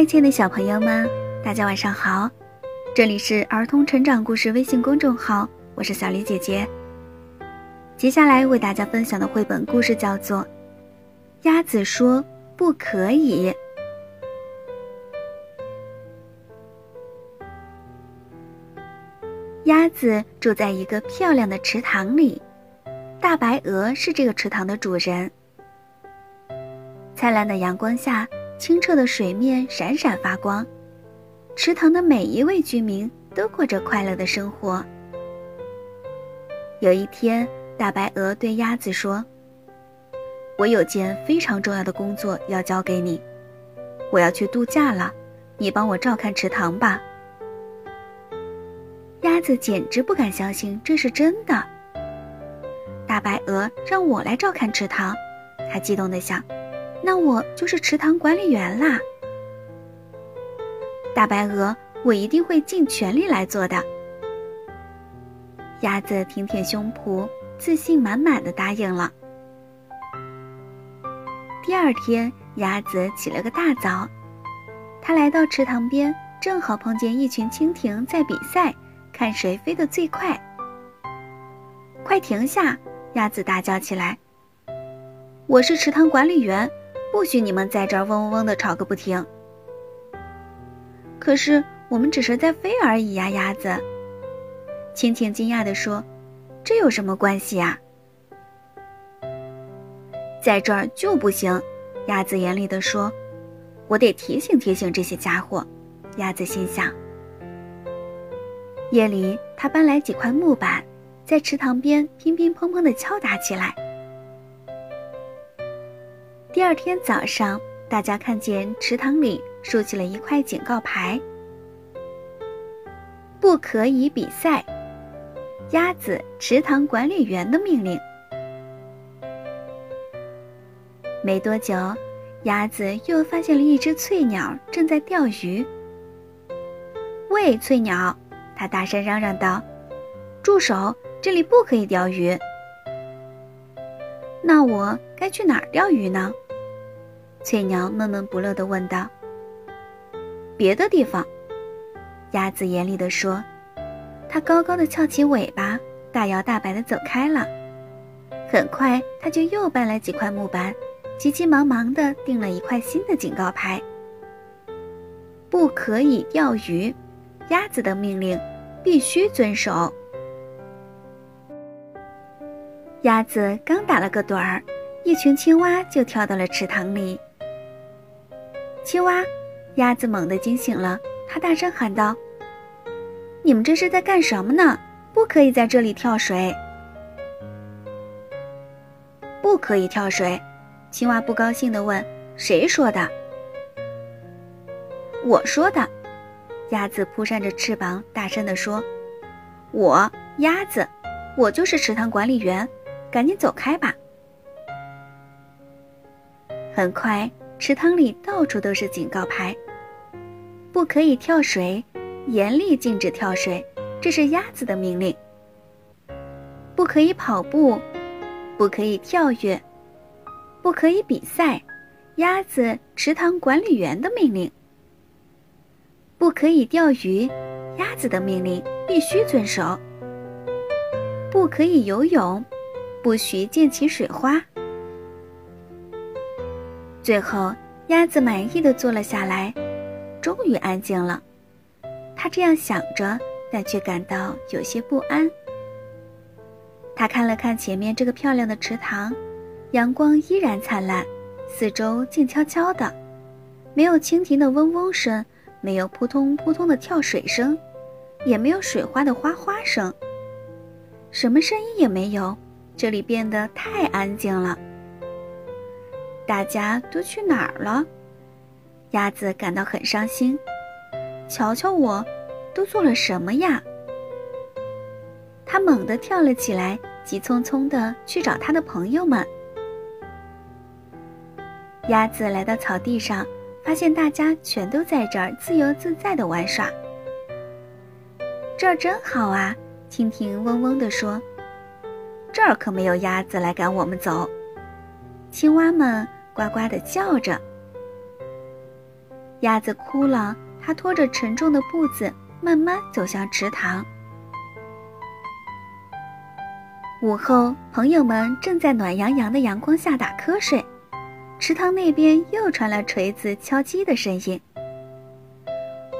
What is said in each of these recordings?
嗨，亲爱的小朋友们，大家晚上好！这里是儿童成长故事微信公众号，我是小黎姐姐。接下来为大家分享的绘本故事叫做《鸭子说不可以》。鸭子住在一个漂亮的池塘里，大白鹅是这个池塘的主人。灿烂的阳光下。清澈的水面闪闪发光，池塘的每一位居民都过着快乐的生活。有一天，大白鹅对鸭子说：“我有件非常重要的工作要交给你，我要去度假了，你帮我照看池塘吧。”鸭子简直不敢相信这是真的。大白鹅让我来照看池塘，它激动地想。那我就是池塘管理员啦，大白鹅，我一定会尽全力来做的。鸭子挺挺胸脯，自信满满的答应了。第二天，鸭子起了个大早，它来到池塘边，正好碰见一群蜻蜓在比赛，看谁飞得最快。快停下！鸭子大叫起来：“我是池塘管理员。”不许你们在这儿嗡嗡嗡的吵个不停。可是我们只是在飞而已呀，鸭子。蜻蜓惊讶地说：“这有什么关系啊？”在这儿就不行，鸭子严厉地说：“我得提醒提醒这些家伙。”鸭子心想。夜里，他搬来几块木板，在池塘边乒乒乓乓地敲打起来。第二天早上，大家看见池塘里竖起了一块警告牌：“不可以比赛。”鸭子池塘管理员的命令。没多久，鸭子又发现了一只翠鸟正在钓鱼。“喂，翠鸟！”它大声嚷嚷道，“住手！这里不可以钓鱼。”那我该去哪儿钓鱼呢？翠鸟闷闷不乐地问道。别的地方，鸭子严厉地说。它高高的翘起尾巴，大摇大摆地走开了。很快，它就又搬来几块木板，急急忙忙地钉了一块新的警告牌：不可以钓鱼，鸭子的命令必须遵守。鸭子刚打了个盹儿，一群青蛙就跳到了池塘里。青蛙，鸭子猛地惊醒了，它大声喊道：“你们这是在干什么呢？不可以在这里跳水！不可以跳水！”青蛙不高兴地问：“谁说的？”“我说的。”鸭子扑扇着翅膀，大声地说：“我鸭子，我就是池塘管理员。”赶紧走开吧！很快，池塘里到处都是警告牌：不可以跳水，严厉禁止跳水，这是鸭子的命令；不可以跑步，不可以跳跃，不可以比赛，鸭子池塘管理员的命令；不可以钓鱼，鸭子的命令必须遵守；不可以游泳。不许溅起水花。最后，鸭子满意的坐了下来，终于安静了。他这样想着，但却感到有些不安。他看了看前面这个漂亮的池塘，阳光依然灿烂，四周静悄悄的，没有蜻蜓的嗡嗡声，没有扑通扑通的跳水声，也没有水花的哗哗声，什么声音也没有。这里变得太安静了，大家都去哪儿了？鸭子感到很伤心。瞧瞧我，都做了什么呀？它猛地跳了起来，急匆匆地去找它的朋友们。鸭子来到草地上，发现大家全都在这儿自由自在地玩耍。这儿真好啊！蜻蜓嗡嗡地说。这儿可没有鸭子来赶我们走，青蛙们呱呱地叫着。鸭子哭了，它拖着沉重的步子，慢慢走向池塘。午后，朋友们正在暖洋洋的阳光下打瞌睡，池塘那边又传来锤子敲击的声音。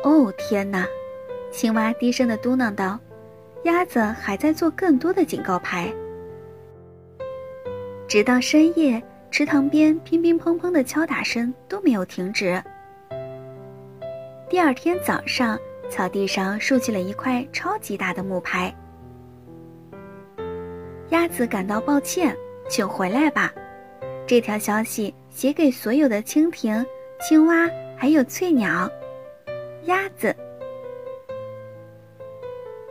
哦，天哪！青蛙低声的嘟囔道：“鸭子还在做更多的警告牌。”直到深夜，池塘边乒乒乓乓的敲打声都没有停止。第二天早上，草地上竖起了一块超级大的木牌。鸭子感到抱歉，请回来吧。这条消息写给所有的蜻蜓、青蛙，还有翠鸟、鸭子。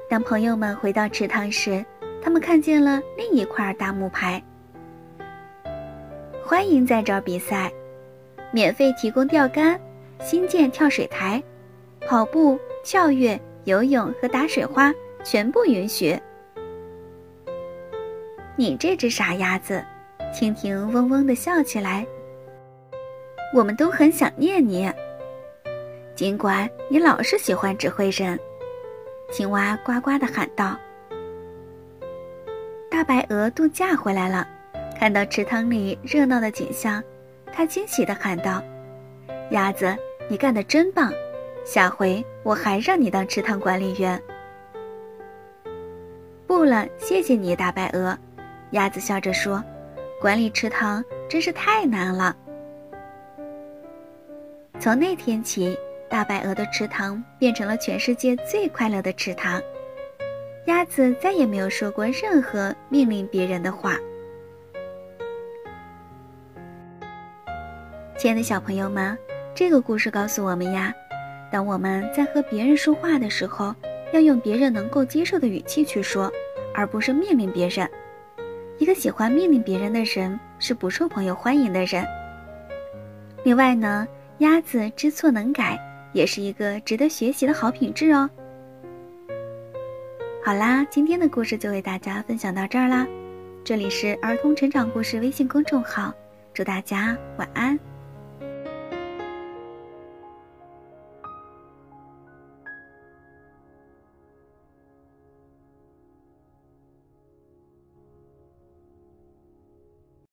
当朋友们回到池塘时，他们看见了另一块大木牌。欢迎在这儿比赛，免费提供钓竿，新建跳水台，跑步、跳跃、游泳和打水花全部允许。你这只傻鸭子，蜻蜓嗡嗡地笑起来。我们都很想念你，尽管你老是喜欢指挥人。青蛙呱呱地喊道。大白鹅度假回来了，看到池塘里热闹的景象，他惊喜地喊道：“鸭子，你干得真棒！下回我还让你当池塘管理员。”不了，谢谢你，大白鹅。鸭子笑着说：“管理池塘真是太难了。”从那天起，大白鹅的池塘变成了全世界最快乐的池塘。鸭子再也没有说过任何命令别人的话。亲爱的小朋友们，这个故事告诉我们呀，当我们在和别人说话的时候，要用别人能够接受的语气去说，而不是命令别人。一个喜欢命令别人的人是不受朋友欢迎的人。另外呢，鸭子知错能改也是一个值得学习的好品质哦。好啦，今天的故事就为大家分享到这儿啦。这里是儿童成长故事微信公众号，祝大家晚安。